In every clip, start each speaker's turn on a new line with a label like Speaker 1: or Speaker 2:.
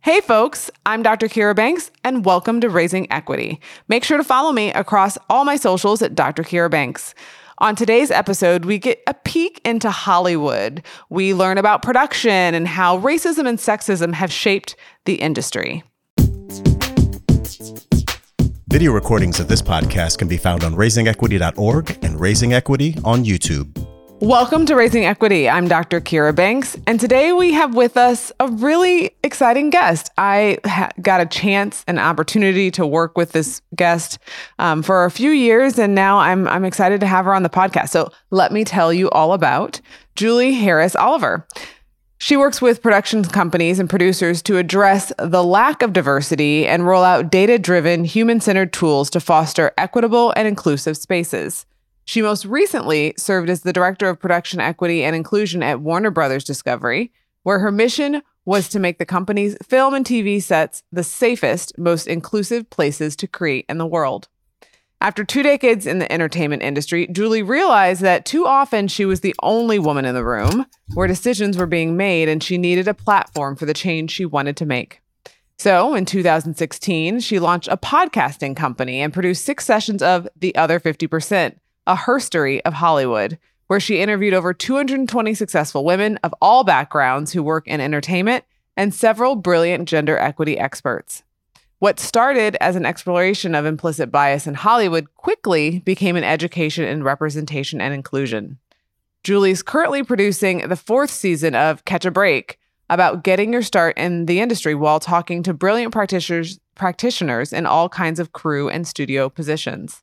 Speaker 1: Hey, folks, I'm Dr. Kira Banks, and welcome to Raising Equity. Make sure to follow me across all my socials at Dr. Kira Banks. On today's episode, we get a peek into Hollywood. We learn about production and how racism and sexism have shaped the industry.
Speaker 2: Video recordings of this podcast can be found on raisingequity.org and Raising Equity on YouTube.
Speaker 1: Welcome to Raising Equity. I'm Dr. Kira Banks, and today we have with us a really exciting guest. I ha- got a chance, an opportunity to work with this guest um, for a few years, and now I'm I'm excited to have her on the podcast. So let me tell you all about Julie Harris Oliver. She works with production companies and producers to address the lack of diversity and roll out data driven, human centered tools to foster equitable and inclusive spaces. She most recently served as the director of production equity and inclusion at Warner Brothers Discovery, where her mission was to make the company's film and TV sets the safest, most inclusive places to create in the world. After two decades in the entertainment industry, Julie realized that too often she was the only woman in the room where decisions were being made, and she needed a platform for the change she wanted to make. So in 2016, she launched a podcasting company and produced six sessions of The Other 50%, a herstory of Hollywood, where she interviewed over 220 successful women of all backgrounds who work in entertainment and several brilliant gender equity experts. What started as an exploration of implicit bias in Hollywood quickly became an education in representation and inclusion. Julie's currently producing the fourth season of Catch a Break about getting your start in the industry while talking to brilliant practitioners practitioners in all kinds of crew and studio positions.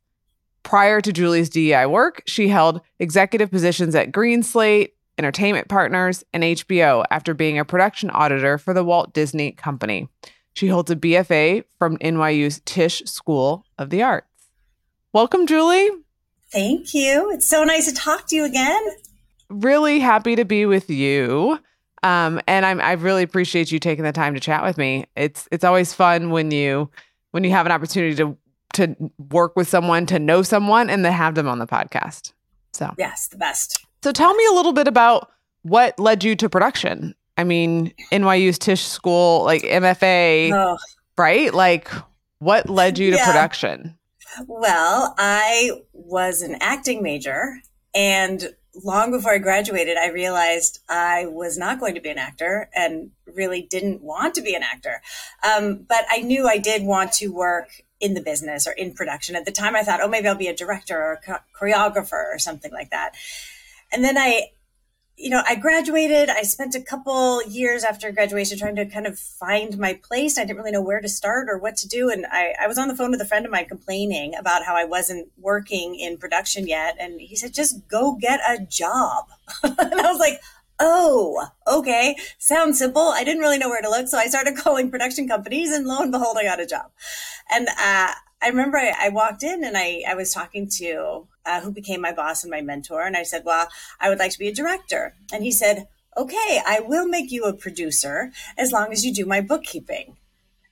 Speaker 1: Prior to Julie's DEI work, she held executive positions at Greenslate, Entertainment Partners, and HBO after being a production auditor for the Walt Disney Company. She holds a BFA from NYU's Tisch School of the Arts. Welcome, Julie.
Speaker 3: Thank you. It's so nice to talk to you again.
Speaker 1: Really happy to be with you. Um, and I'm, I really appreciate you taking the time to chat with me. It's it's always fun when you when you have an opportunity to to work with someone, to know someone, and to have them on the podcast. So,
Speaker 3: yes, the best.
Speaker 1: So, tell me a little bit about what led you to production. I mean, NYU's Tisch School, like MFA, oh. right? Like, what led you to yeah. production?
Speaker 3: Well, I was an acting major and long before I graduated, I realized I was not going to be an actor and really didn't want to be an actor. Um, but I knew I did want to work in the business or in production. At the time, I thought, oh, maybe I'll be a director or a choreographer or something like that. And then I, you know, I graduated. I spent a couple years after graduation trying to kind of find my place. I didn't really know where to start or what to do. And I, I was on the phone with a friend of mine complaining about how I wasn't working in production yet. And he said, just go get a job. and I was like, oh, okay, sounds simple. I didn't really know where to look. So I started calling production companies and lo and behold, I got a job. And uh, I remember I, I, walked in and I, I was talking to uh, who became my boss and my mentor. And I said, well, I would like to be a director. And he said, okay, I will make you a producer as long as you do my bookkeeping.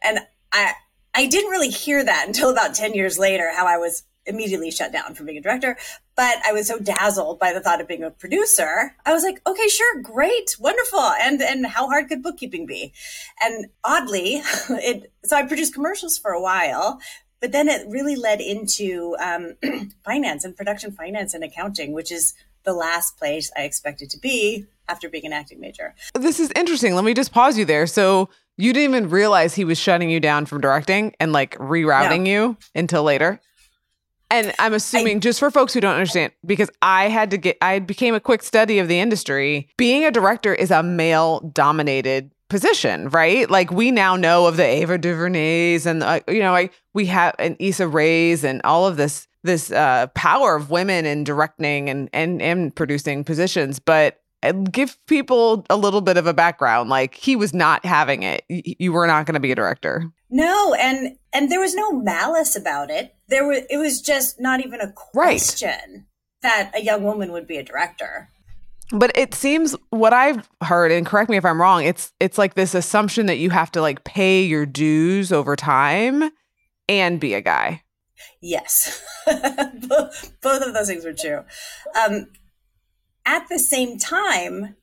Speaker 3: And I, I didn't really hear that until about 10 years later, how I was immediately shut down from being a director. But I was so dazzled by the thought of being a producer. I was like, okay, sure, great, wonderful. And and how hard could bookkeeping be? And oddly, it so I produced commercials for a while, but then it really led into um, finance and production finance and accounting, which is the last place I expected to be after being an acting major.
Speaker 1: This is interesting. Let me just pause you there. So you didn't even realize he was shutting you down from directing and like rerouting no. you until later. And I'm assuming I, just for folks who don't understand, because I had to get, I became a quick study of the industry. Being a director is a male dominated position, right? Like we now know of the Ava DuVernays and uh, you know, like we have an Issa Rae's and all of this this uh, power of women in directing and and and producing positions, but give people a little bit of a background. Like he was not having it. You were not going to be a director.
Speaker 3: No, and and there was no malice about it. There was it was just not even a question right. that a young woman would be a director.
Speaker 1: But it seems what I've heard, and correct me if I'm wrong, it's it's like this assumption that you have to like pay your dues over time and be a guy.
Speaker 3: Yes, both of those things were true. Um, at the same time,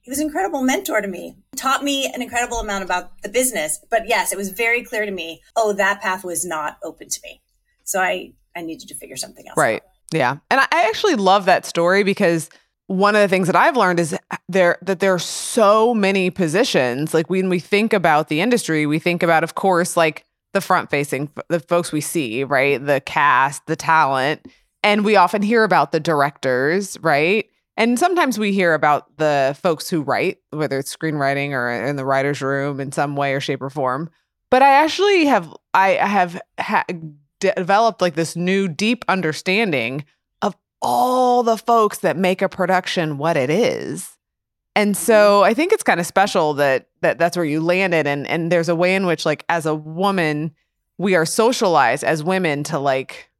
Speaker 3: he was an incredible mentor to me, taught me an incredible amount about the business. But yes, it was very clear to me, oh, that path was not open to me. So I, I needed to figure something else
Speaker 1: right.
Speaker 3: out.
Speaker 1: Yeah. And I actually love that story because one of the things that I've learned is there that there are so many positions. Like when we think about the industry, we think about, of course, like the front facing, the folks we see, right? The cast, the talent. And we often hear about the directors, right? And sometimes we hear about the folks who write, whether it's screenwriting or in the writer's room in some way or shape or form. But I actually have, I have ha- developed like this new deep understanding of all the folks that make a production what it is. And mm-hmm. so I think it's kind of special that that that's where you landed and and there's a way in which like as a woman we are socialized as women to like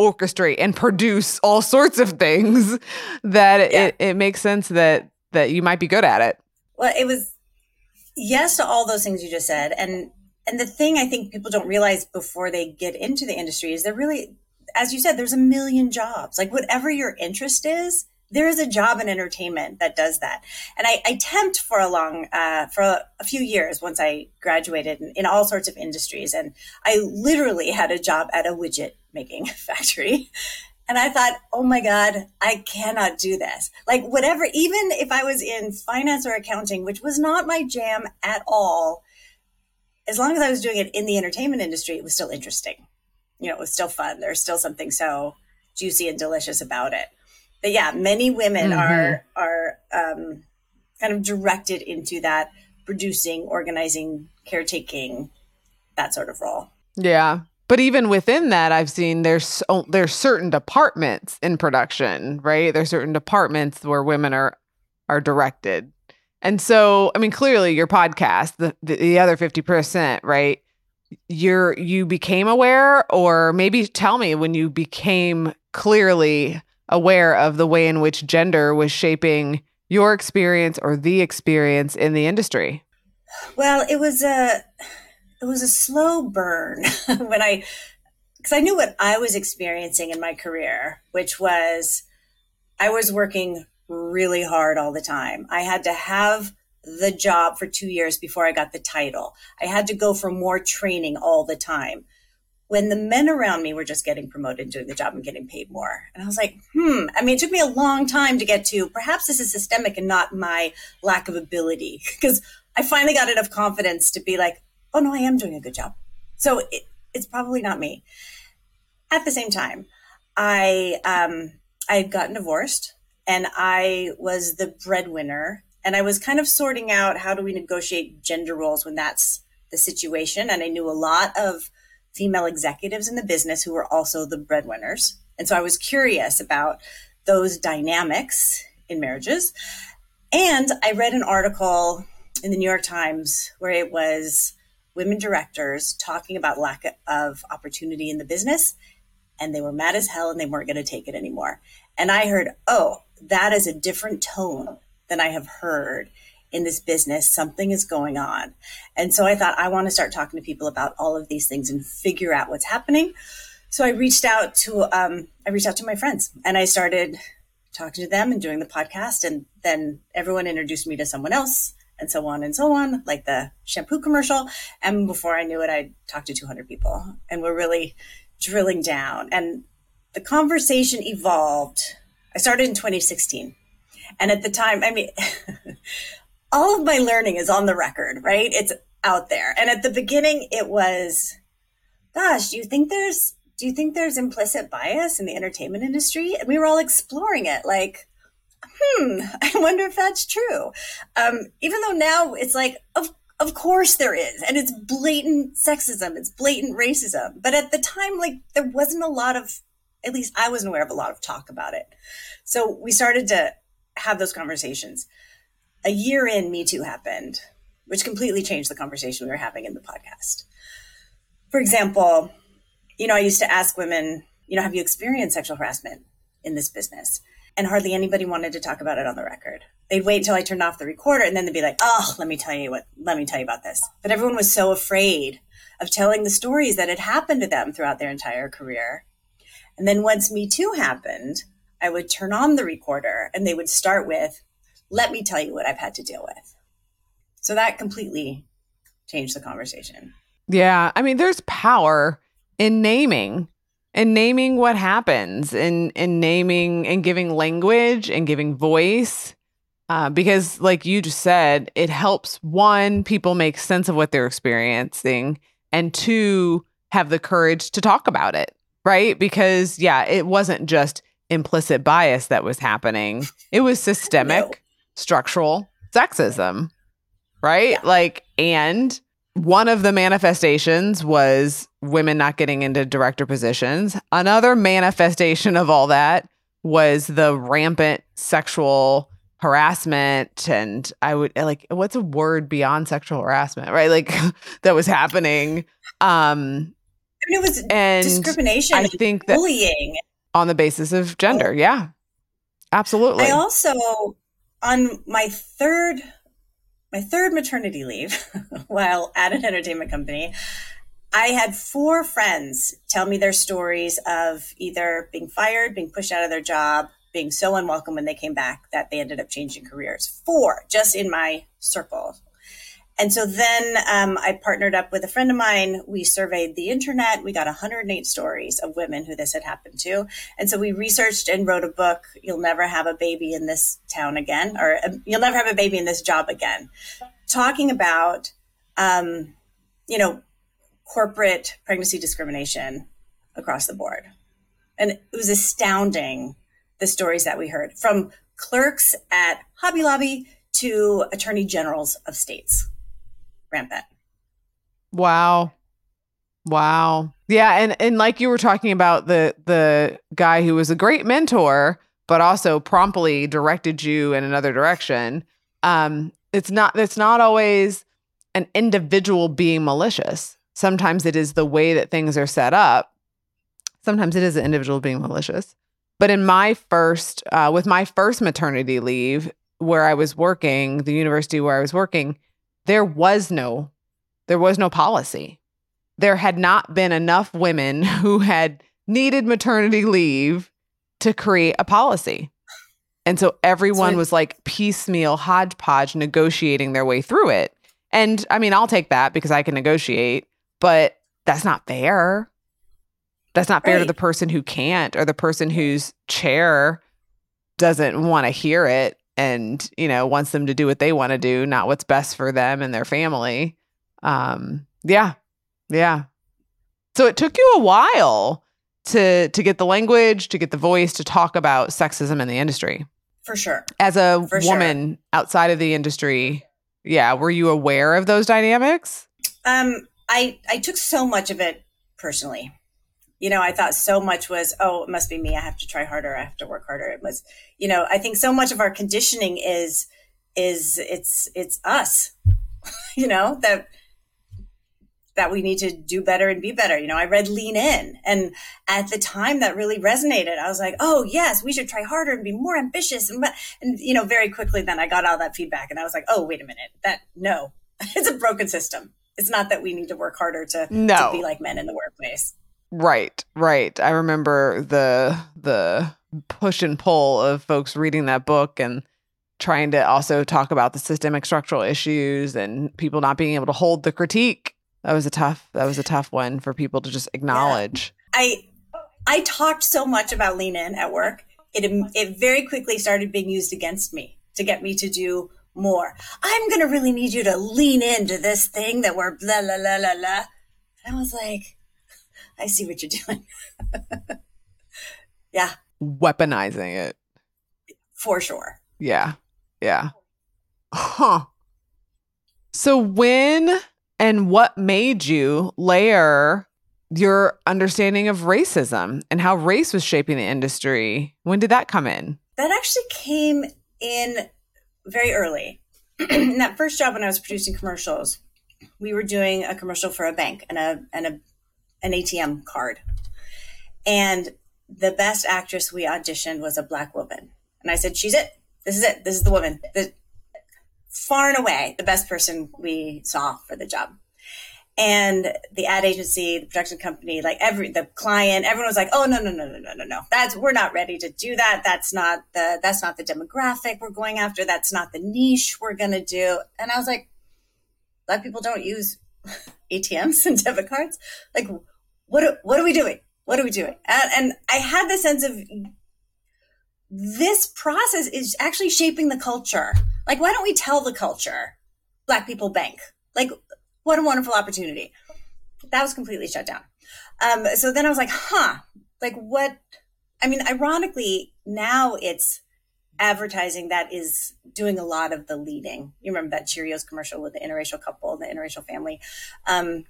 Speaker 1: orchestrate and produce all sorts of things that yeah. it, it makes sense that that you might be good at it.
Speaker 3: Well, it was yes to all those things you just said. And and the thing I think people don't realize before they get into the industry is they're really, as you said, there's a million jobs. Like whatever your interest is, there is a job in entertainment that does that. And I, I temped for a long, uh, for a, a, few years once I graduated in, in, all sorts of industries. And I literally had a job at a widget making factory. And I thought, oh my God, I cannot do this. Like whatever, even if I was in finance or accounting, which was not my jam at all, as long as I was doing it in the entertainment industry, it was still interesting. You know, it was still fun. There's still something so juicy and delicious about it. But yeah, many women mm-hmm. are are um, kind of directed into that producing, organizing, caretaking, that sort of role.
Speaker 1: Yeah. But even within that, I've seen there's there's certain departments in production, right? There's certain departments where women are are directed. And so, I mean, clearly your podcast, the, the, the other 50%, right? You're, you became aware, or maybe tell me when you became clearly aware of the way in which gender was shaping your experience or the experience in the industry.
Speaker 3: Well, it was a, it was a slow burn when I, because I knew what I was experiencing in my career, which was I was working really hard all the time. I had to have the job for two years before I got the title. I had to go for more training all the time. When the men around me were just getting promoted and doing the job and getting paid more. And I was like, hmm. I mean, it took me a long time to get to perhaps this is systemic and not my lack of ability. Because I finally got enough confidence to be like, oh no, I am doing a good job. So it, it's probably not me. At the same time, I um, I had gotten divorced and I was the breadwinner. And I was kind of sorting out how do we negotiate gender roles when that's the situation. And I knew a lot of female executives in the business who were also the breadwinners. And so I was curious about those dynamics in marriages. And I read an article in the New York Times where it was women directors talking about lack of opportunity in the business and they were mad as hell and they weren't going to take it anymore. And I heard, oh, that is a different tone than I have heard in this business. Something is going on. And so I thought, I want to start talking to people about all of these things and figure out what's happening. So I reached out to, um, I reached out to my friends and I started talking to them and doing the podcast. And then everyone introduced me to someone else and so on and so on, like the shampoo commercial. And before I knew it, I talked to 200 people and we're really drilling down. And the conversation evolved I started in 2016. And at the time, I mean, all of my learning is on the record, right? It's out there. And at the beginning, it was, gosh, do you think there's, do you think there's implicit bias in the entertainment industry? And we were all exploring it like, hmm, I wonder if that's true. Um, even though now it's like, of, of course there is. And it's blatant sexism, it's blatant racism. But at the time, like, there wasn't a lot of at least I wasn't aware of a lot of talk about it. So we started to have those conversations. A year in, Me Too happened, which completely changed the conversation we were having in the podcast. For example, you know, I used to ask women, you know, have you experienced sexual harassment in this business? And hardly anybody wanted to talk about it on the record. They'd wait until I turned off the recorder and then they'd be like, oh, let me tell you what, let me tell you about this. But everyone was so afraid of telling the stories that had happened to them throughout their entire career and then once Me Too happened, I would turn on the recorder and they would start with, let me tell you what I've had to deal with. So that completely changed the conversation.
Speaker 1: Yeah. I mean, there's power in naming and naming what happens and in naming and giving language and giving voice. Uh, because, like you just said, it helps one, people make sense of what they're experiencing, and two, have the courage to talk about it, right? Because, yeah, it wasn't just implicit bias that was happening, it was systemic, no. structural sexism, right? Yeah. Like, and one of the manifestations was women not getting into director positions. Another manifestation of all that was the rampant sexual harassment and I would like what's a word beyond sexual harassment, right? Like that was happening. Um
Speaker 3: it was and discrimination.
Speaker 1: I think that bullying on the basis of gender. Oh. Yeah. Absolutely.
Speaker 3: I also on my third my third maternity leave while at an entertainment company, I had four friends tell me their stories of either being fired, being pushed out of their job, being so unwelcome when they came back that they ended up changing careers. Four just in my circle. And so then um, I partnered up with a friend of mine. We surveyed the internet. We got 108 stories of women who this had happened to. And so we researched and wrote a book, You'll Never Have a Baby in This Town Again, or um, You'll Never Have a Baby in This Job Again, talking about, um, you know, corporate pregnancy discrimination across the board. And it was astounding the stories that we heard from clerks at Hobby Lobby to attorney generals of states rampant.
Speaker 1: Wow. Wow. Yeah, and and like you were talking about the the guy who was a great mentor but also promptly directed you in another direction. Um it's not it's not always an individual being malicious. Sometimes it is the way that things are set up. Sometimes it is an individual being malicious. But in my first uh, with my first maternity leave where I was working, the university where I was working, there was no there was no policy. There had not been enough women who had needed maternity leave to create a policy. And so everyone was like piecemeal hodgepodge negotiating their way through it. And I mean, I'll take that because I can negotiate, but that's not fair. That's not fair right. to the person who can't or the person whose chair doesn't want to hear it and you know wants them to do what they want to do not what's best for them and their family. Um yeah yeah. So it took you a while to to get the language to get the voice to talk about sexism in the industry.
Speaker 3: For sure.
Speaker 1: As a for woman sure. outside of the industry yeah were you aware of those dynamics?
Speaker 3: Um i i took so much of it personally you know, I thought so much was, oh, it must be me. I have to try harder. I have to work harder. It was, you know, I think so much of our conditioning is, is it's, it's us, you know, that, that we need to do better and be better. You know, I read Lean In and at the time that really resonated. I was like, oh yes, we should try harder and be more ambitious. And, and you know, very quickly then I got all that feedback and I was like, oh, wait a minute, that no, it's a broken system. It's not that we need to work harder to, no. to be like men in the workplace.
Speaker 1: Right, right. I remember the the push and pull of folks reading that book and trying to also talk about the systemic structural issues and people not being able to hold the critique. That was a tough that was a tough one for people to just acknowledge.
Speaker 3: Yeah. I I talked so much about lean in at work. It it very quickly started being used against me to get me to do more. I'm going to really need you to lean into this thing that we're blah blah blah blah blah. And I was like, I see what you're doing. yeah.
Speaker 1: Weaponizing it.
Speaker 3: For sure.
Speaker 1: Yeah. Yeah. Huh. So when and what made you layer your understanding of racism and how race was shaping the industry? When did that come in?
Speaker 3: That actually came in very early. in that first job when I was producing commercials, we were doing a commercial for a bank and a and a an ATM card. And the best actress we auditioned was a black woman. And I said, She's it. This is it. This is the woman. The, far and away the best person we saw for the job. and the ad agency, the production company, like every the client, everyone was like, "Oh no, no, no, no, no, no, no! That's we're not ready to do that. That's not the that's not the demographic we're going after. That's not the niche we're to do." And I was like, "Black people don't use ATMs and debit cards. Like, what what are we doing? What are we doing?" And, and I had the sense of this process is actually shaping the culture. Like, why don't we tell the culture, Black people bank? Like, what a wonderful opportunity. That was completely shut down. Um, so then I was like, huh, like what? I mean, ironically, now it's advertising that is doing a lot of the leading. You remember that Cheerios commercial with the interracial couple, the interracial family. Um,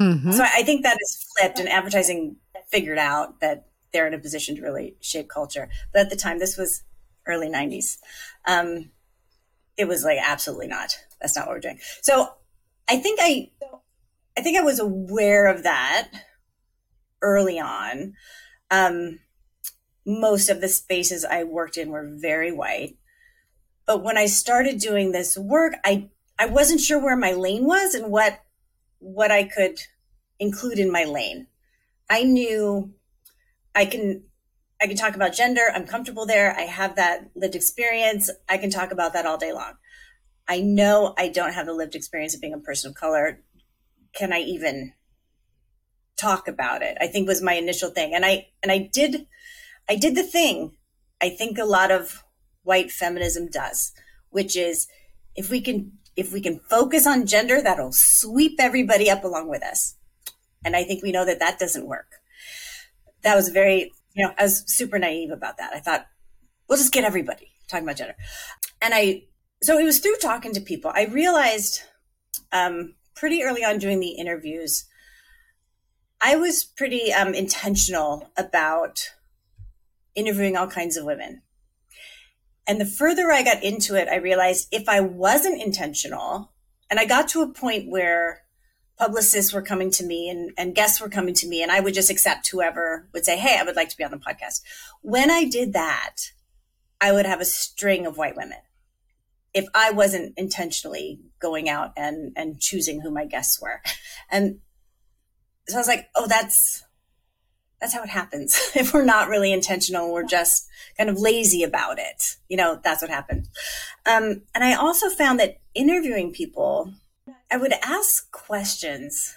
Speaker 3: mm-hmm. So I think that is flipped, and advertising figured out that they're in a position to really shape culture. But at the time, this was early 90s. Um, it was like, absolutely not. That's not what we're doing. So I think I, I think I was aware of that early on. Um, most of the spaces I worked in were very white, but when I started doing this work, I I wasn't sure where my lane was and what what I could include in my lane. I knew I can I can talk about gender. I'm comfortable there. I have that lived experience. I can talk about that all day long. I know I don't have the lived experience of being a person of color. Can I even talk about it? I think was my initial thing. And I and I did I did the thing I think a lot of white feminism does, which is if we can if we can focus on gender, that'll sweep everybody up along with us. And I think we know that that doesn't work. That was very, you know, I was super naive about that. I thought, we'll just get everybody talking about gender. And I so it was through talking to people i realized um, pretty early on doing the interviews i was pretty um, intentional about interviewing all kinds of women. And the further i got into it i realized if i wasn't intentional and i got to a point where publicists were coming to me and, and guests were coming to me and i would just accept whoever would say hey i would like to be on the podcast. When i did that i would have a string of white women. If I wasn't intentionally going out and and choosing who my guests were. And so I was like, oh, that's that's how it happens. if we're not really intentional, we're just kind of lazy about it. You know, that's what happened. Um, and I also found that interviewing people, I would ask questions.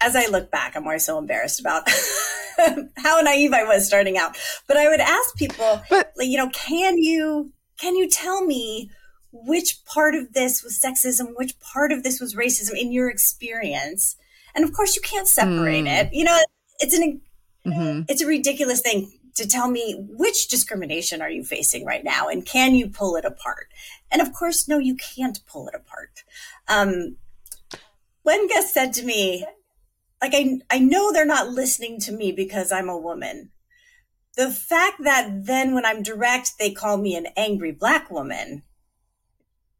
Speaker 3: As I look back, I'm always so embarrassed about how naive I was starting out. But I would ask people, but, like, you know, can you can you tell me which part of this was sexism, which part of this was racism in your experience. And of course, you can't separate mm. it. You know, it's an mm-hmm. it's a ridiculous thing to tell me which discrimination are you facing right now, and can you pull it apart? And of course, no, you can't pull it apart. Um, one guest said to me, like I I know they're not listening to me because I'm a woman. The fact that then when I'm direct, they call me an angry black woman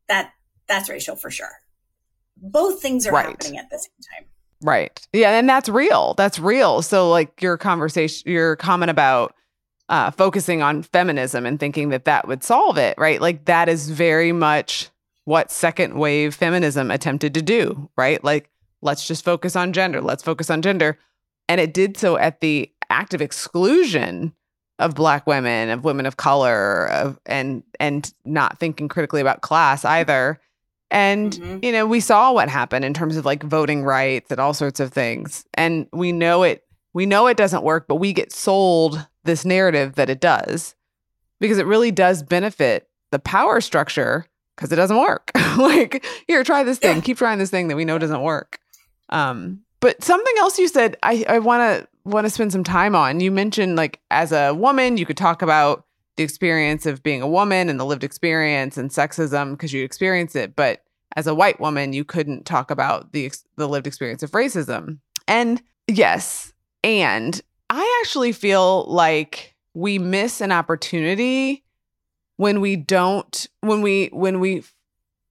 Speaker 3: that that's racial for sure. Both things are right. happening at the same time.
Speaker 1: Right. Yeah, and that's real. That's real. So like your conversation your comment about uh, focusing on feminism and thinking that that would solve it, right? Like that is very much what second wave feminism attempted to do, right? Like let's just focus on gender. Let's focus on gender. And it did so at the active exclusion of black women, of women of color, of and and not thinking critically about class either. And mm-hmm. you know, we saw what happened in terms of like voting rights and all sorts of things. And we know it we know it doesn't work, but we get sold this narrative that it does because it really does benefit the power structure because it doesn't work. like, here, try this thing. Keep trying this thing that we know doesn't work. Um, but something else you said, I, I want to want to spend some time on. You mentioned like as a woman, you could talk about the experience of being a woman and the lived experience and sexism because you experience it, but as a white woman, you couldn't talk about the the lived experience of racism. And yes, and I actually feel like we miss an opportunity when we don't when we when we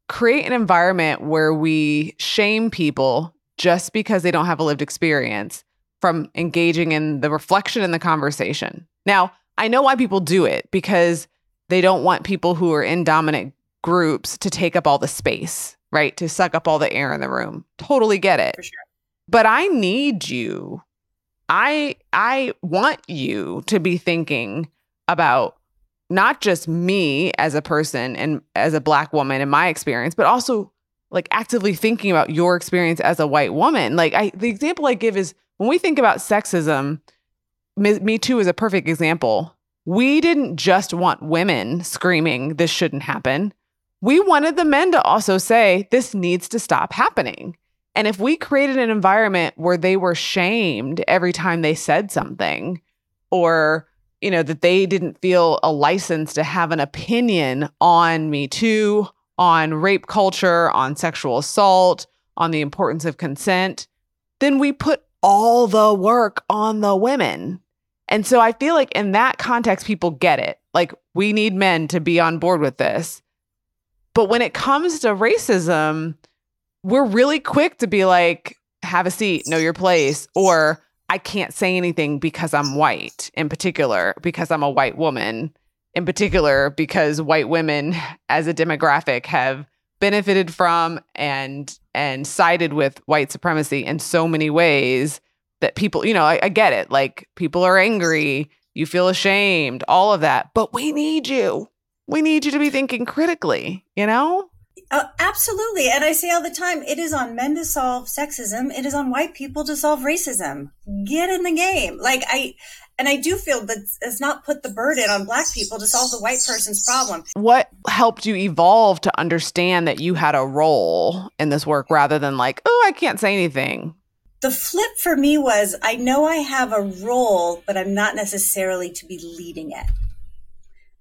Speaker 1: create an environment where we shame people just because they don't have a lived experience from engaging in the reflection in the conversation. Now, I know why people do it because they don't want people who are in dominant groups to take up all the space, right? To suck up all the air in the room. Totally get it.
Speaker 3: Sure.
Speaker 1: but I need you. I I want you to be thinking about not just me as a person and as a black woman in my experience, but also like actively thinking about your experience as a white woman. Like I the example I give is when we think about sexism, me Too is a perfect example. We didn't just want women screaming this shouldn't happen. We wanted the men to also say this needs to stop happening. And if we created an environment where they were shamed every time they said something or you know that they didn't feel a license to have an opinion on me too on rape culture, on sexual assault, on the importance of consent, then we put all the work on the women. And so I feel like in that context, people get it. Like, we need men to be on board with this. But when it comes to racism, we're really quick to be like, have a seat, know your place, or I can't say anything because I'm white, in particular, because I'm a white woman in particular because white women as a demographic have benefited from and and sided with white supremacy in so many ways that people you know I, I get it. Like people are angry you feel ashamed all of that. But we need you we need you to be thinking critically you know
Speaker 3: uh, absolutely. And I say all the time, it is on men to solve sexism. It is on white people to solve racism. Get in the game. Like I, and I do feel that it's not put the burden on black people to solve the white person's problem.
Speaker 1: What helped you evolve to understand that you had a role in this work rather than like, oh, I can't say anything?
Speaker 3: The flip for me was I know I have a role, but I'm not necessarily to be leading it.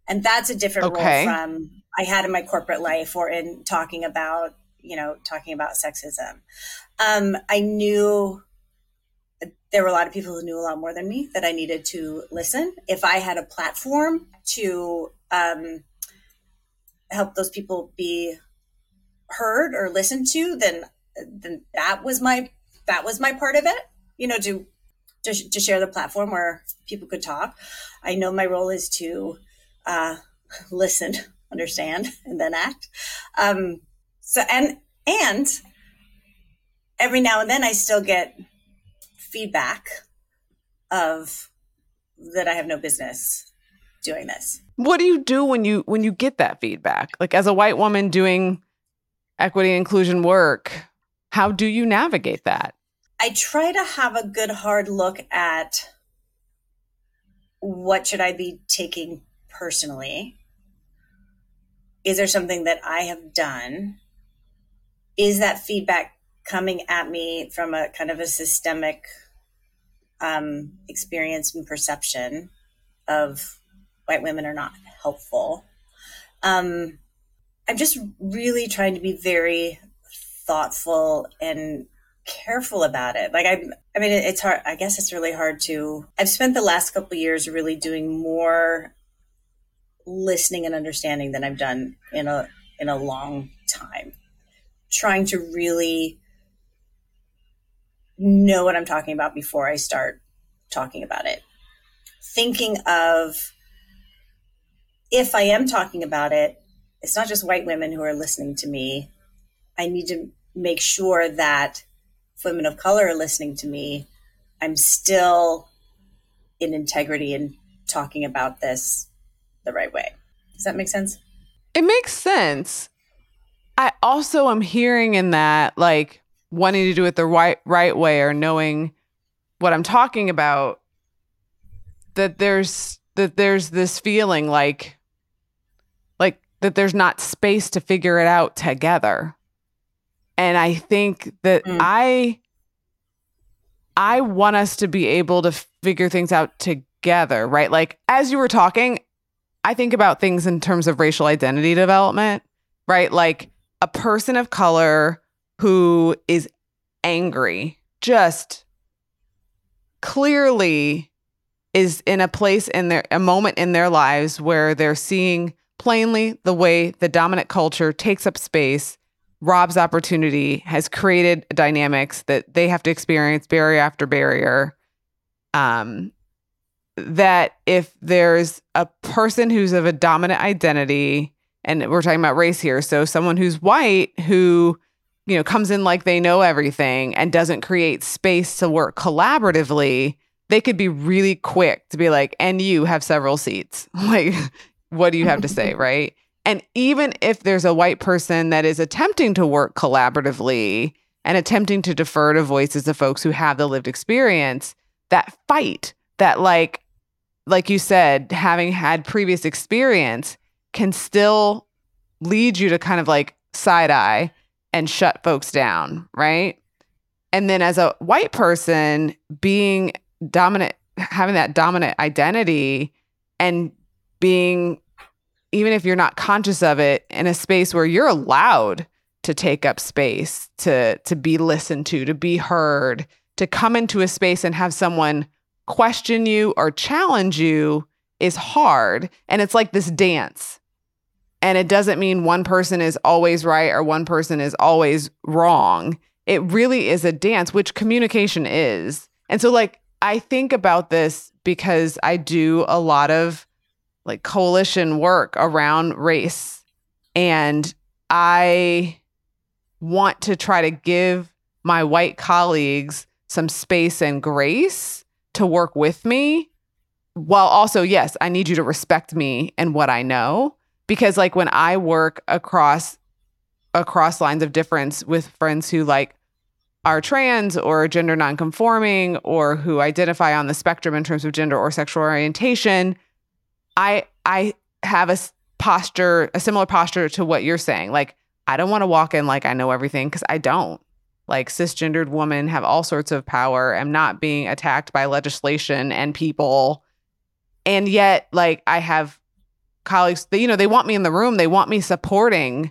Speaker 3: And that's a different okay. role from I had in my corporate life or in talking about, you know, talking about sexism. Um, I knew there were a lot of people who knew a lot more than me that I needed to listen. If I had a platform to um, help those people be heard or listened to, then then that was my that was my part of it. You know, to to, to share the platform where people could talk. I know my role is to uh, listen, understand, and then act. Um, so and and every now and then I still get feedback of that I have no business doing this.
Speaker 1: What do you do when you when you get that feedback? Like as a white woman doing equity inclusion work, how do you navigate that?
Speaker 3: I try to have a good hard look at what should I be taking personally? Is there something that I have done? Is that feedback coming at me from a kind of a systemic um, experience and perception of white women are not helpful. Um, I'm just really trying to be very thoughtful and careful about it. Like I, I mean, it's hard. I guess it's really hard to. I've spent the last couple years really doing more listening and understanding than I've done in a in a long time. Trying to really know what I'm talking about before I start talking about it. Thinking of if I am talking about it, it's not just white women who are listening to me. I need to make sure that if women of color are listening to me, I'm still in integrity and in talking about this the right way. Does that make sense?
Speaker 1: It makes sense. I also am hearing in that like wanting to do it the right right way or knowing what I'm talking about that there's that there's this feeling like like that there's not space to figure it out together. And I think that mm. I I want us to be able to figure things out together, right? Like as you were talking, I think about things in terms of racial identity development, right? Like a person of color who is angry, just clearly is in a place in their a moment in their lives where they're seeing plainly the way the dominant culture takes up space, robs opportunity, has created dynamics that they have to experience barrier after barrier. Um, that if there's a person who's of a dominant identity and we're talking about race here. So someone who's white who you know, comes in like they know everything and doesn't create space to work collaboratively, they could be really quick to be like, and you have several seats. Like, what do you have to say? Right. And even if there's a white person that is attempting to work collaboratively and attempting to defer to voices of folks who have the lived experience, that fight, that like, like you said, having had previous experience can still lead you to kind of like side eye and shut folks down, right? And then as a white person, being dominant, having that dominant identity and being, even if you're not conscious of it, in a space where you're allowed to take up space, to to be listened to, to be heard, to come into a space and have someone question you or challenge you is hard. And it's like this dance and it doesn't mean one person is always right or one person is always wrong. It really is a dance, which communication is. And so, like, I think about this because I do a lot of like coalition work around race. And I want to try to give my white colleagues some space and grace to work with me while also, yes, I need you to respect me and what I know because like when I work across across lines of difference with friends who like are trans or gender nonconforming or who identify on the spectrum in terms of gender or sexual orientation, I I have a posture, a similar posture to what you're saying. Like I don't want to walk in like I know everything because I don't. Like cisgendered women have all sorts of power. I'm not being attacked by legislation and people. And yet, like I have colleagues, you know, they want me in the room, they want me supporting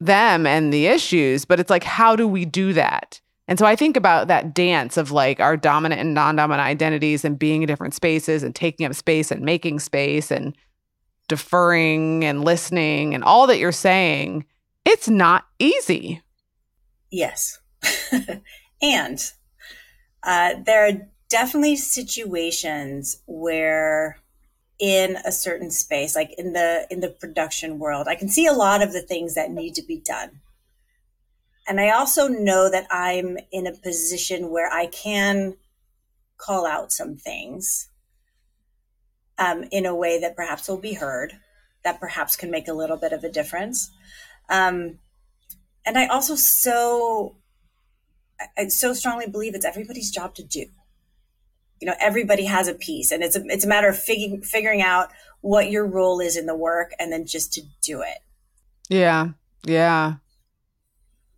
Speaker 1: them and the issues, but it's like, how do we do that? And so I think about that dance of like our dominant and non dominant identities and being in different spaces and taking up space and making space and deferring and listening and all that you're saying. It's not easy.
Speaker 3: Yes. and uh, there are definitely situations where in a certain space like in the in the production world i can see a lot of the things that need to be done. And i also know that i'm in a position where i can call out some things um, in a way that perhaps will be heard that perhaps can make a little bit of a difference. Um, and i also so i so strongly believe it's everybody's job to do. You know everybody has a piece and it's a, it's a matter of figuring figuring out what your role is in the work and then just to do it.
Speaker 1: Yeah yeah.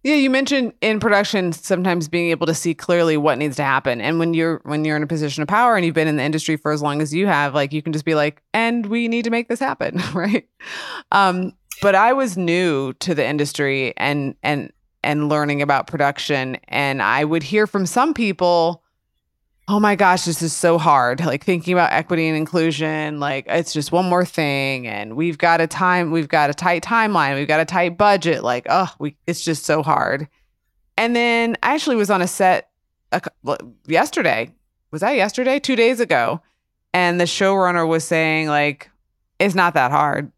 Speaker 1: Yeah you mentioned in production sometimes being able to see clearly what needs to happen. And when you're when you're in a position of power and you've been in the industry for as long as you have like you can just be like and we need to make this happen right? Um but i was new to the industry and and and learning about production and i would hear from some people oh my gosh, this is so hard. Like thinking about equity and inclusion, like it's just one more thing. And we've got a time, we've got a tight timeline, we've got a tight budget. Like, oh, we, it's just so hard. And then I actually was on a set a, yesterday. Was that yesterday? Two days ago. And the showrunner was saying, like, it's not that hard.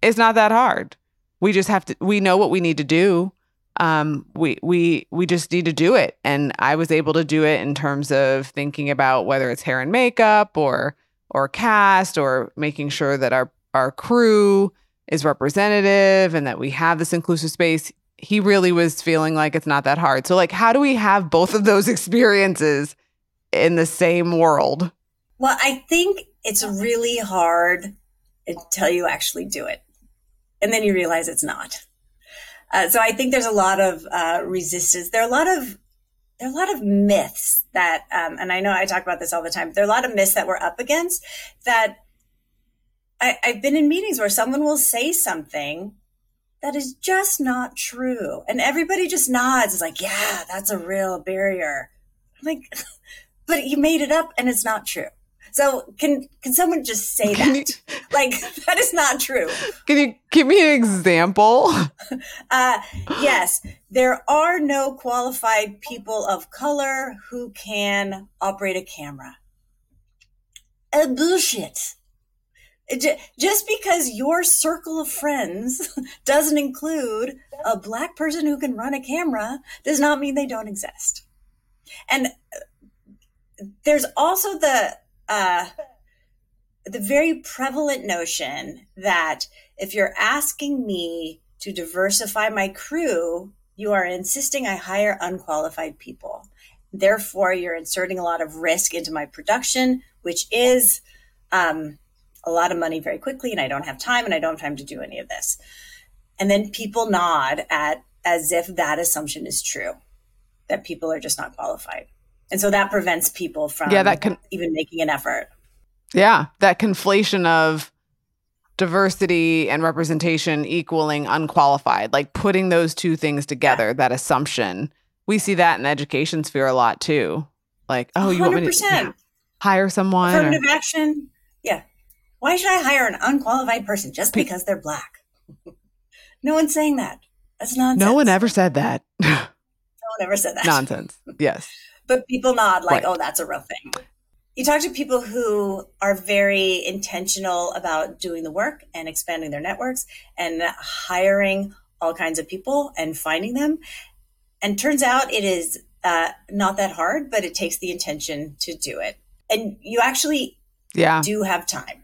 Speaker 1: It's not that hard. We just have to, we know what we need to do um, we we we just need to do it. And I was able to do it in terms of thinking about whether it's hair and makeup or or cast or making sure that our our crew is representative and that we have this inclusive space. He really was feeling like it's not that hard. So like how do we have both of those experiences in the same world?
Speaker 3: Well, I think it's really hard until you actually do it. And then you realize it's not. Uh, so I think there's a lot of uh, resistance. There are a lot of there are a lot of myths that, um, and I know I talk about this all the time. There are a lot of myths that we're up against. That I, I've been in meetings where someone will say something that is just not true, and everybody just nods. It's like, yeah, that's a real barrier. I'm like, but you made it up, and it's not true. So can can someone just say that? You, like that is not true.
Speaker 1: Can you give me an example?
Speaker 3: Uh, yes, there are no qualified people of color who can operate a camera. A bullshit. just because your circle of friends doesn't include a black person who can run a camera does not mean they don't exist. And uh, there's also the uh, the very prevalent notion that if you're asking me to diversify my crew, you are insisting I hire unqualified people. Therefore, you're inserting a lot of risk into my production, which is um, a lot of money very quickly, and I don't have time, and I don't have time to do any of this. And then people nod at as if that assumption is true, that people are just not qualified. And so that prevents people from yeah, that can, even making an effort.
Speaker 1: Yeah, that conflation of diversity and representation equaling unqualified, like putting those two things together, yeah. that assumption. We see that in the education sphere a lot too. Like, oh, 100%. you want me to yeah, hire someone?
Speaker 3: Affirmative or, action. Yeah. Why should I hire an unqualified person just because they're black? no one's saying that. That's nonsense.
Speaker 1: No one ever said that.
Speaker 3: no one ever said that.
Speaker 1: Nonsense. Yes.
Speaker 3: But people nod like, right. oh, that's a real thing you talk to people who are very intentional about doing the work and expanding their networks and hiring all kinds of people and finding them. And turns out it is uh, not that hard, but it takes the intention to do it. And you actually yeah. do have time.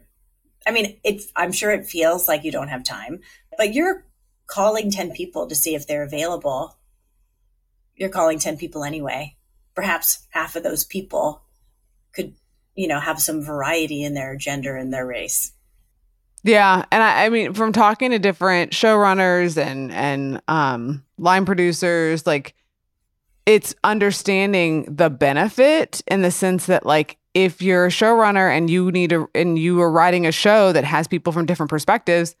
Speaker 3: I mean, it, I'm sure it feels like you don't have time, but you're calling 10 people to see if they're available. You're calling 10 people anyway. Perhaps half of those people could you know, have some variety in their gender and their race.
Speaker 1: Yeah, and I, I, mean, from talking to different showrunners and and um, line producers, like it's understanding the benefit in the sense that, like, if you're a showrunner and you need a and you are writing a show that has people from different perspectives,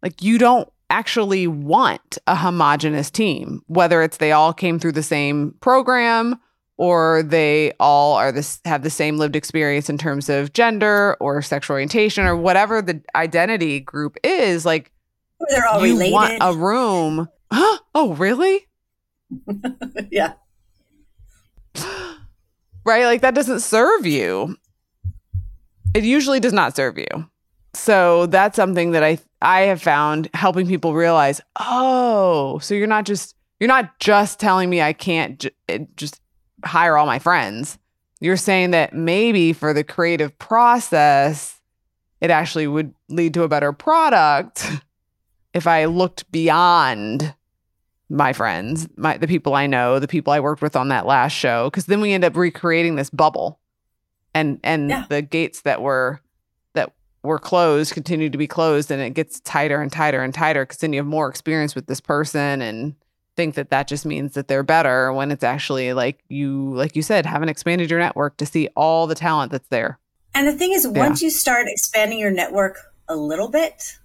Speaker 1: like you don't actually want a homogenous team, whether it's they all came through the same program or they all are this have the same lived experience in terms of gender or sexual orientation or whatever the identity group is like
Speaker 3: they're all you related. want
Speaker 1: a room. Oh really?
Speaker 3: Yeah.
Speaker 1: Right? Like that doesn't serve you. It usually does not serve you. So that's something that i i have found helping people realize oh so you're not just you're not just telling me i can't j- just hire all my friends. You're saying that maybe for the creative process, it actually would lead to a better product if I looked beyond my friends, my the people I know, the people I worked with on that last show, because then we end up recreating this bubble, and and yeah. the gates that were that were closed continue to be closed, and it gets tighter and tighter and tighter because then you have more experience with this person and think that that just means that they're better when it's actually like you like you said haven't expanded your network to see all the talent that's there.
Speaker 3: And the thing is yeah. once you start expanding your network a little bit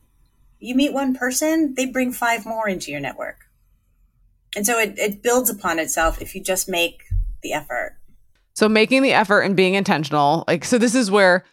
Speaker 3: you meet one person they bring five more into your network. And so it, it builds upon itself if you just make the effort.
Speaker 1: So making the effort and being intentional like so this is where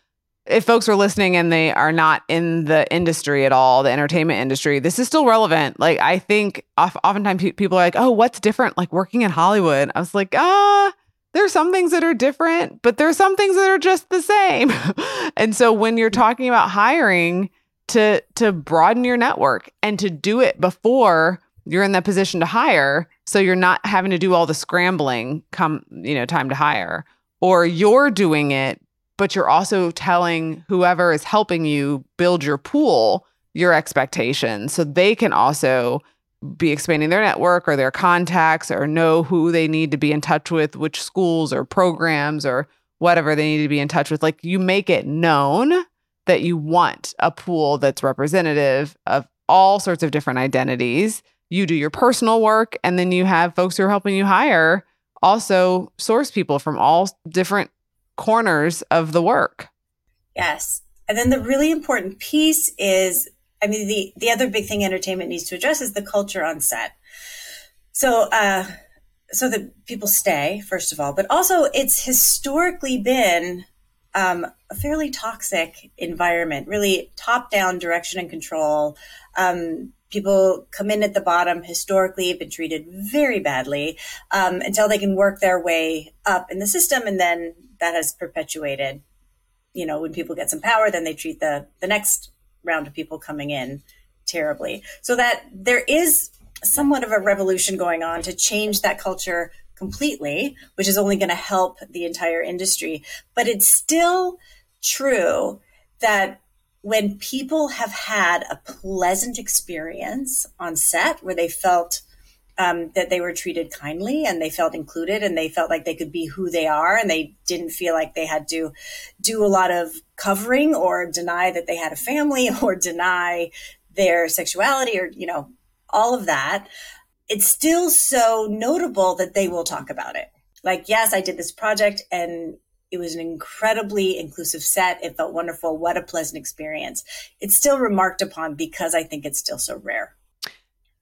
Speaker 1: if folks are listening and they are not in the industry at all, the entertainment industry, this is still relevant. Like, I think oftentimes people are like, oh, what's different? Like working in Hollywood. I was like, ah, there's some things that are different, but there's some things that are just the same. and so when you're talking about hiring to to broaden your network and to do it before you're in that position to hire, so you're not having to do all the scrambling come, you know, time to hire, or you're doing it but you're also telling whoever is helping you build your pool your expectations so they can also be expanding their network or their contacts or know who they need to be in touch with, which schools or programs or whatever they need to be in touch with. Like you make it known that you want a pool that's representative of all sorts of different identities. You do your personal work, and then you have folks who are helping you hire also source people from all different corners of the work.
Speaker 3: Yes. And then the really important piece is I mean the the other big thing entertainment needs to address is the culture on set. So uh so that people stay first of all, but also it's historically been um, a fairly toxic environment, really top down direction and control. Um, people come in at the bottom historically have been treated very badly um, until they can work their way up in the system and then that has perpetuated you know, when people get some power, then they treat the the next round of people coming in terribly. So that there is somewhat of a revolution going on to change that culture completely, which is only going to help the entire industry. But it's still true that when people have had a pleasant experience on set where they felt um, that they were treated kindly and they felt included and they felt like they could be who they are and they didn't feel like they had to do a lot of covering or deny that they had a family or deny their sexuality or you know all of that. It's still so notable that they will talk about it. Like yes i did this project and it was an incredibly inclusive set. It felt wonderful. What a pleasant experience. It's still remarked upon because i think it's still so rare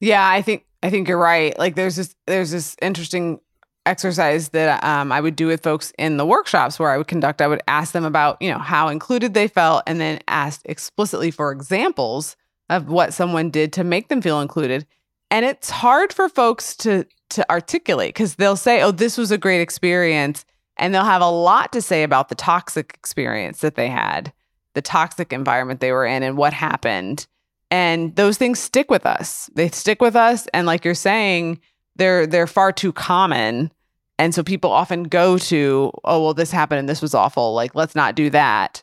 Speaker 1: yeah i think I think you're right. Like there's this there's this interesting exercise that um, I would do with folks in the workshops where I would conduct. I would ask them about you know how included they felt, and then ask explicitly for examples of what someone did to make them feel included. And it's hard for folks to to articulate because they'll say, "Oh, this was a great experience," and they'll have a lot to say about the toxic experience that they had, the toxic environment they were in, and what happened. And those things stick with us. They stick with us. And like you're saying, they're they're far too common. And so people often go to, oh, well, this happened and this was awful. Like, let's not do that.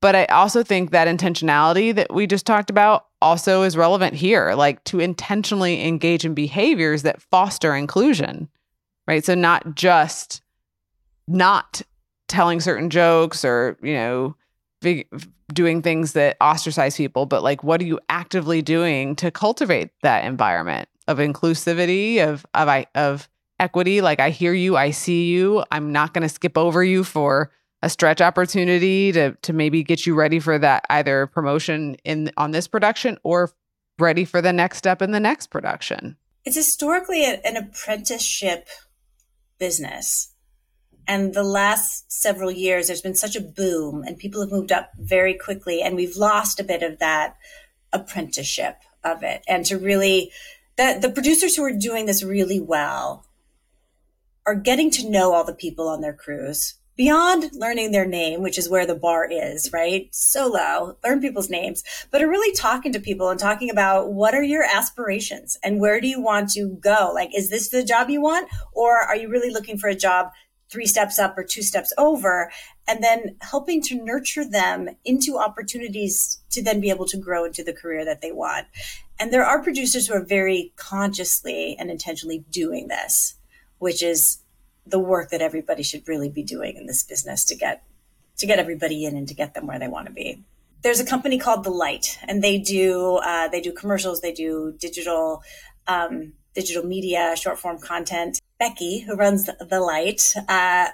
Speaker 1: But I also think that intentionality that we just talked about also is relevant here, like to intentionally engage in behaviors that foster inclusion, right? So, not just not telling certain jokes or, you know, doing things that ostracize people, but like what are you actively doing to cultivate that environment of inclusivity, of of of equity? Like I hear you, I see you. I'm not going to skip over you for a stretch opportunity to to maybe get you ready for that either promotion in on this production or ready for the next step in the next production.
Speaker 3: It's historically a, an apprenticeship business and the last several years, there's been such a boom, and people have moved up very quickly, and we've lost a bit of that apprenticeship of it. And to really, the, the producers who are doing this really well are getting to know all the people on their crews beyond learning their name, which is where the bar is, right? So low, learn people's names, but are really talking to people and talking about what are your aspirations and where do you want to go? Like, is this the job you want? Or are you really looking for a job three steps up or two steps over, and then helping to nurture them into opportunities to then be able to grow into the career that they want. And there are producers who are very consciously and intentionally doing this, which is the work that everybody should really be doing in this business to get to get everybody in and to get them where they want to be. There's a company called The Light, and they do uh, they do commercials, they do digital um, digital media, short form content. Becky, who runs the light, uh,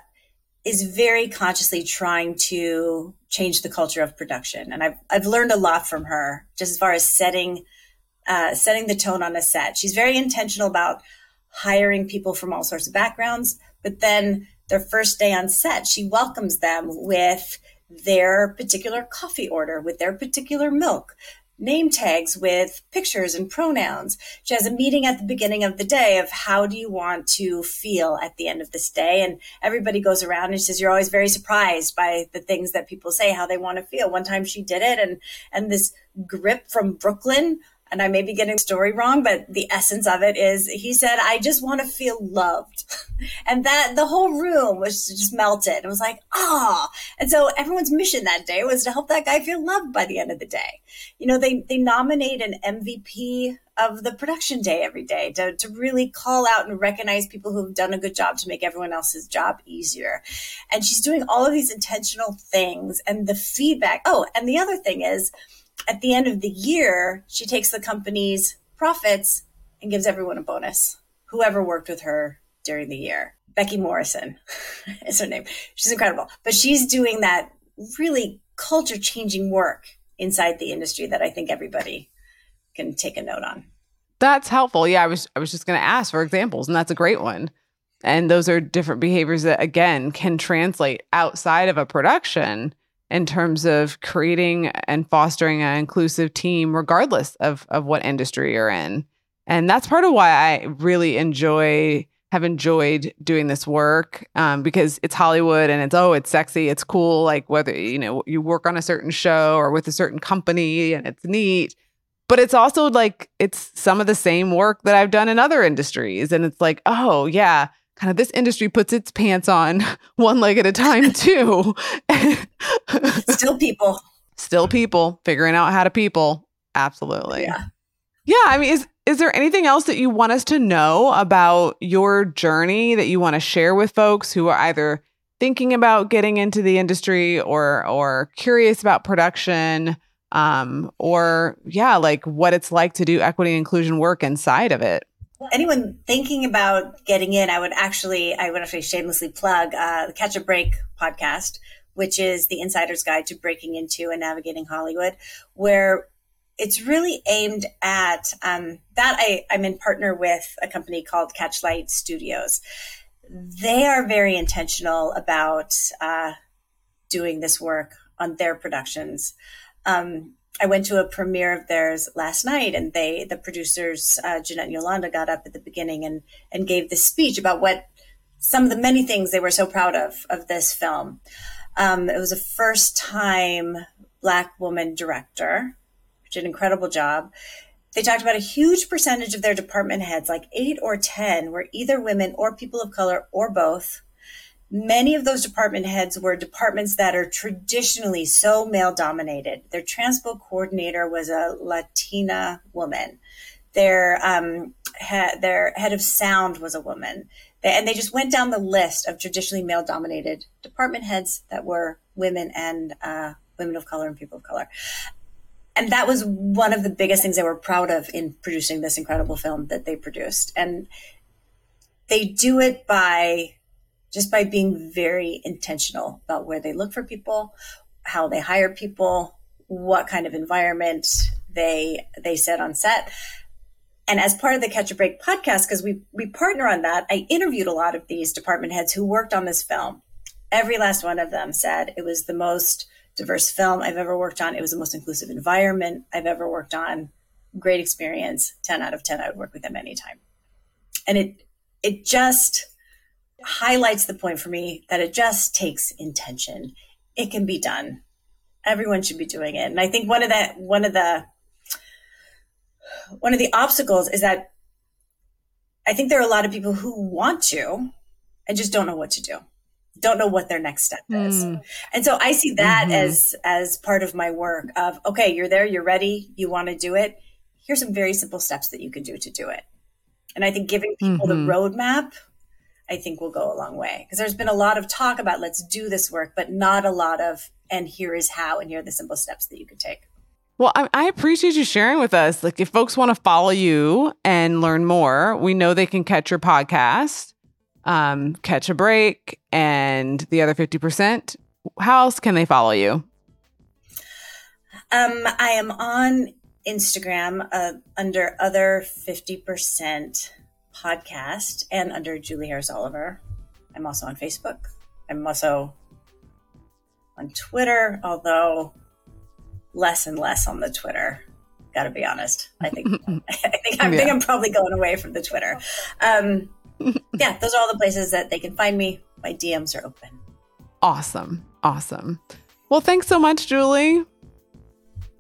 Speaker 3: is very consciously trying to change the culture of production, and I've I've learned a lot from her, just as far as setting uh, setting the tone on a set. She's very intentional about hiring people from all sorts of backgrounds, but then their first day on set, she welcomes them with their particular coffee order, with their particular milk, name tags with pictures and pronouns. She has a meeting at the beginning of the day of how do you want to feel at the end of this day? And everybody goes around and says, you're always very surprised by the things that people say, how they want to feel. One time she did it and, and this grip from Brooklyn and I may be getting the story wrong, but the essence of it is he said, I just want to feel loved. and that the whole room was just melted. It was like, ah. Oh. And so everyone's mission that day was to help that guy feel loved by the end of the day. You know, they, they nominate an MVP of the production day every day to, to really call out and recognize people who've done a good job to make everyone else's job easier. And she's doing all of these intentional things and the feedback. Oh, and the other thing is, at the end of the year, she takes the company's profits and gives everyone a bonus. Whoever worked with her during the year. Becky Morrison is her name. She's incredible. But she's doing that really culture changing work inside the industry that I think everybody can take a note on.
Speaker 1: That's helpful. Yeah, I was I was just going to ask for examples and that's a great one. And those are different behaviors that again can translate outside of a production in terms of creating and fostering an inclusive team, regardless of, of what industry you're in. And that's part of why I really enjoy have enjoyed doing this work um, because it's Hollywood and it's oh it's sexy it's cool like whether you know you work on a certain show or with a certain company and it's neat but it's also like it's some of the same work that I've done in other industries and it's like oh yeah kind of this industry puts its pants on one leg at a time too.
Speaker 3: Still people.
Speaker 1: Still people figuring out how to people. Absolutely.
Speaker 3: Yeah.
Speaker 1: Yeah I mean is is there anything else that you want us to know about your journey that you want to share with folks who are either thinking about getting into the industry or or curious about production um, or yeah like what it's like to do equity and inclusion work inside of it
Speaker 3: anyone thinking about getting in i would actually i would actually shamelessly plug uh, the catch a break podcast which is the insider's guide to breaking into and navigating hollywood where it's really aimed at um, that. I, I'm in partner with a company called Catchlight Studios. They are very intentional about uh, doing this work on their productions. Um, I went to a premiere of theirs last night, and they, the producers, uh, Jeanette and Yolanda, got up at the beginning and and gave this speech about what some of the many things they were so proud of of this film. Um, it was a first time black woman director did an incredible job. They talked about a huge percentage of their department heads, like eight or 10, were either women or people of color or both. Many of those department heads were departments that are traditionally so male dominated. Their transpo coordinator was a Latina woman. Their um, he- their head of sound was a woman, and they just went down the list of traditionally male dominated department heads that were women and uh, women of color and people of color and that was one of the biggest things they were proud of in producing this incredible film that they produced and they do it by just by being very intentional about where they look for people how they hire people what kind of environment they they set on set and as part of the catch a break podcast because we we partner on that i interviewed a lot of these department heads who worked on this film every last one of them said it was the most diverse film I've ever worked on. It was the most inclusive environment I've ever worked on. Great experience. 10 out of 10. I would work with them anytime. And it, it just highlights the point for me that it just takes intention. It can be done. Everyone should be doing it. And I think one of the, one of the, one of the obstacles is that I think there are a lot of people who want to and just don't know what to do don't know what their next step is. Mm. And so I see that mm-hmm. as as part of my work of okay, you're there, you're ready, you want to do it. Here's some very simple steps that you can do to do it. And I think giving people mm-hmm. the roadmap I think will go a long way because there's been a lot of talk about let's do this work, but not a lot of and here is how and here are the simple steps that you could take.
Speaker 1: Well, I, I, appreciate you sharing with us. Like, if folks want to follow you and learn more, we know they can catch your podcast um, Catch a Break, and the other 50%. How else can they follow you?
Speaker 3: Um, I am on Instagram uh, under other 50% podcast and under Julie Harris Oliver. I'm also on Facebook. I'm also on Twitter, although less and less on the Twitter. Got to be honest. I think I think I yeah. think I'm probably going away from the Twitter. Um, yeah, those are all the places that they can find me. My DMs are open.
Speaker 1: Awesome. Awesome. Well, thanks so much, Julie.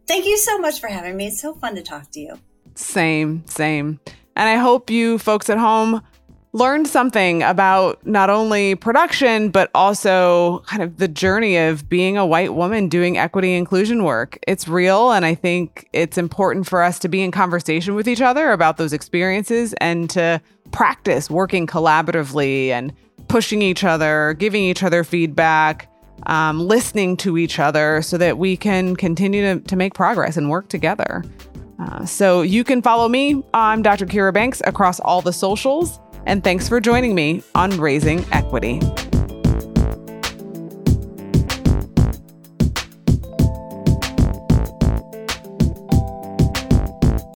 Speaker 3: Thank you so much for having me. It's so fun to talk to you.
Speaker 1: Same, same. And I hope you folks at home learned something about not only production, but also kind of the journey of being a white woman doing equity inclusion work. It's real. And I think it's important for us to be in conversation with each other about those experiences and to practice working collaboratively and pushing each other, giving each other feedback, um, listening to each other so that we can continue to, to make progress and work together. Uh, so you can follow me. I'm Dr. Kira Banks across all the socials. And thanks for joining me on Raising Equity.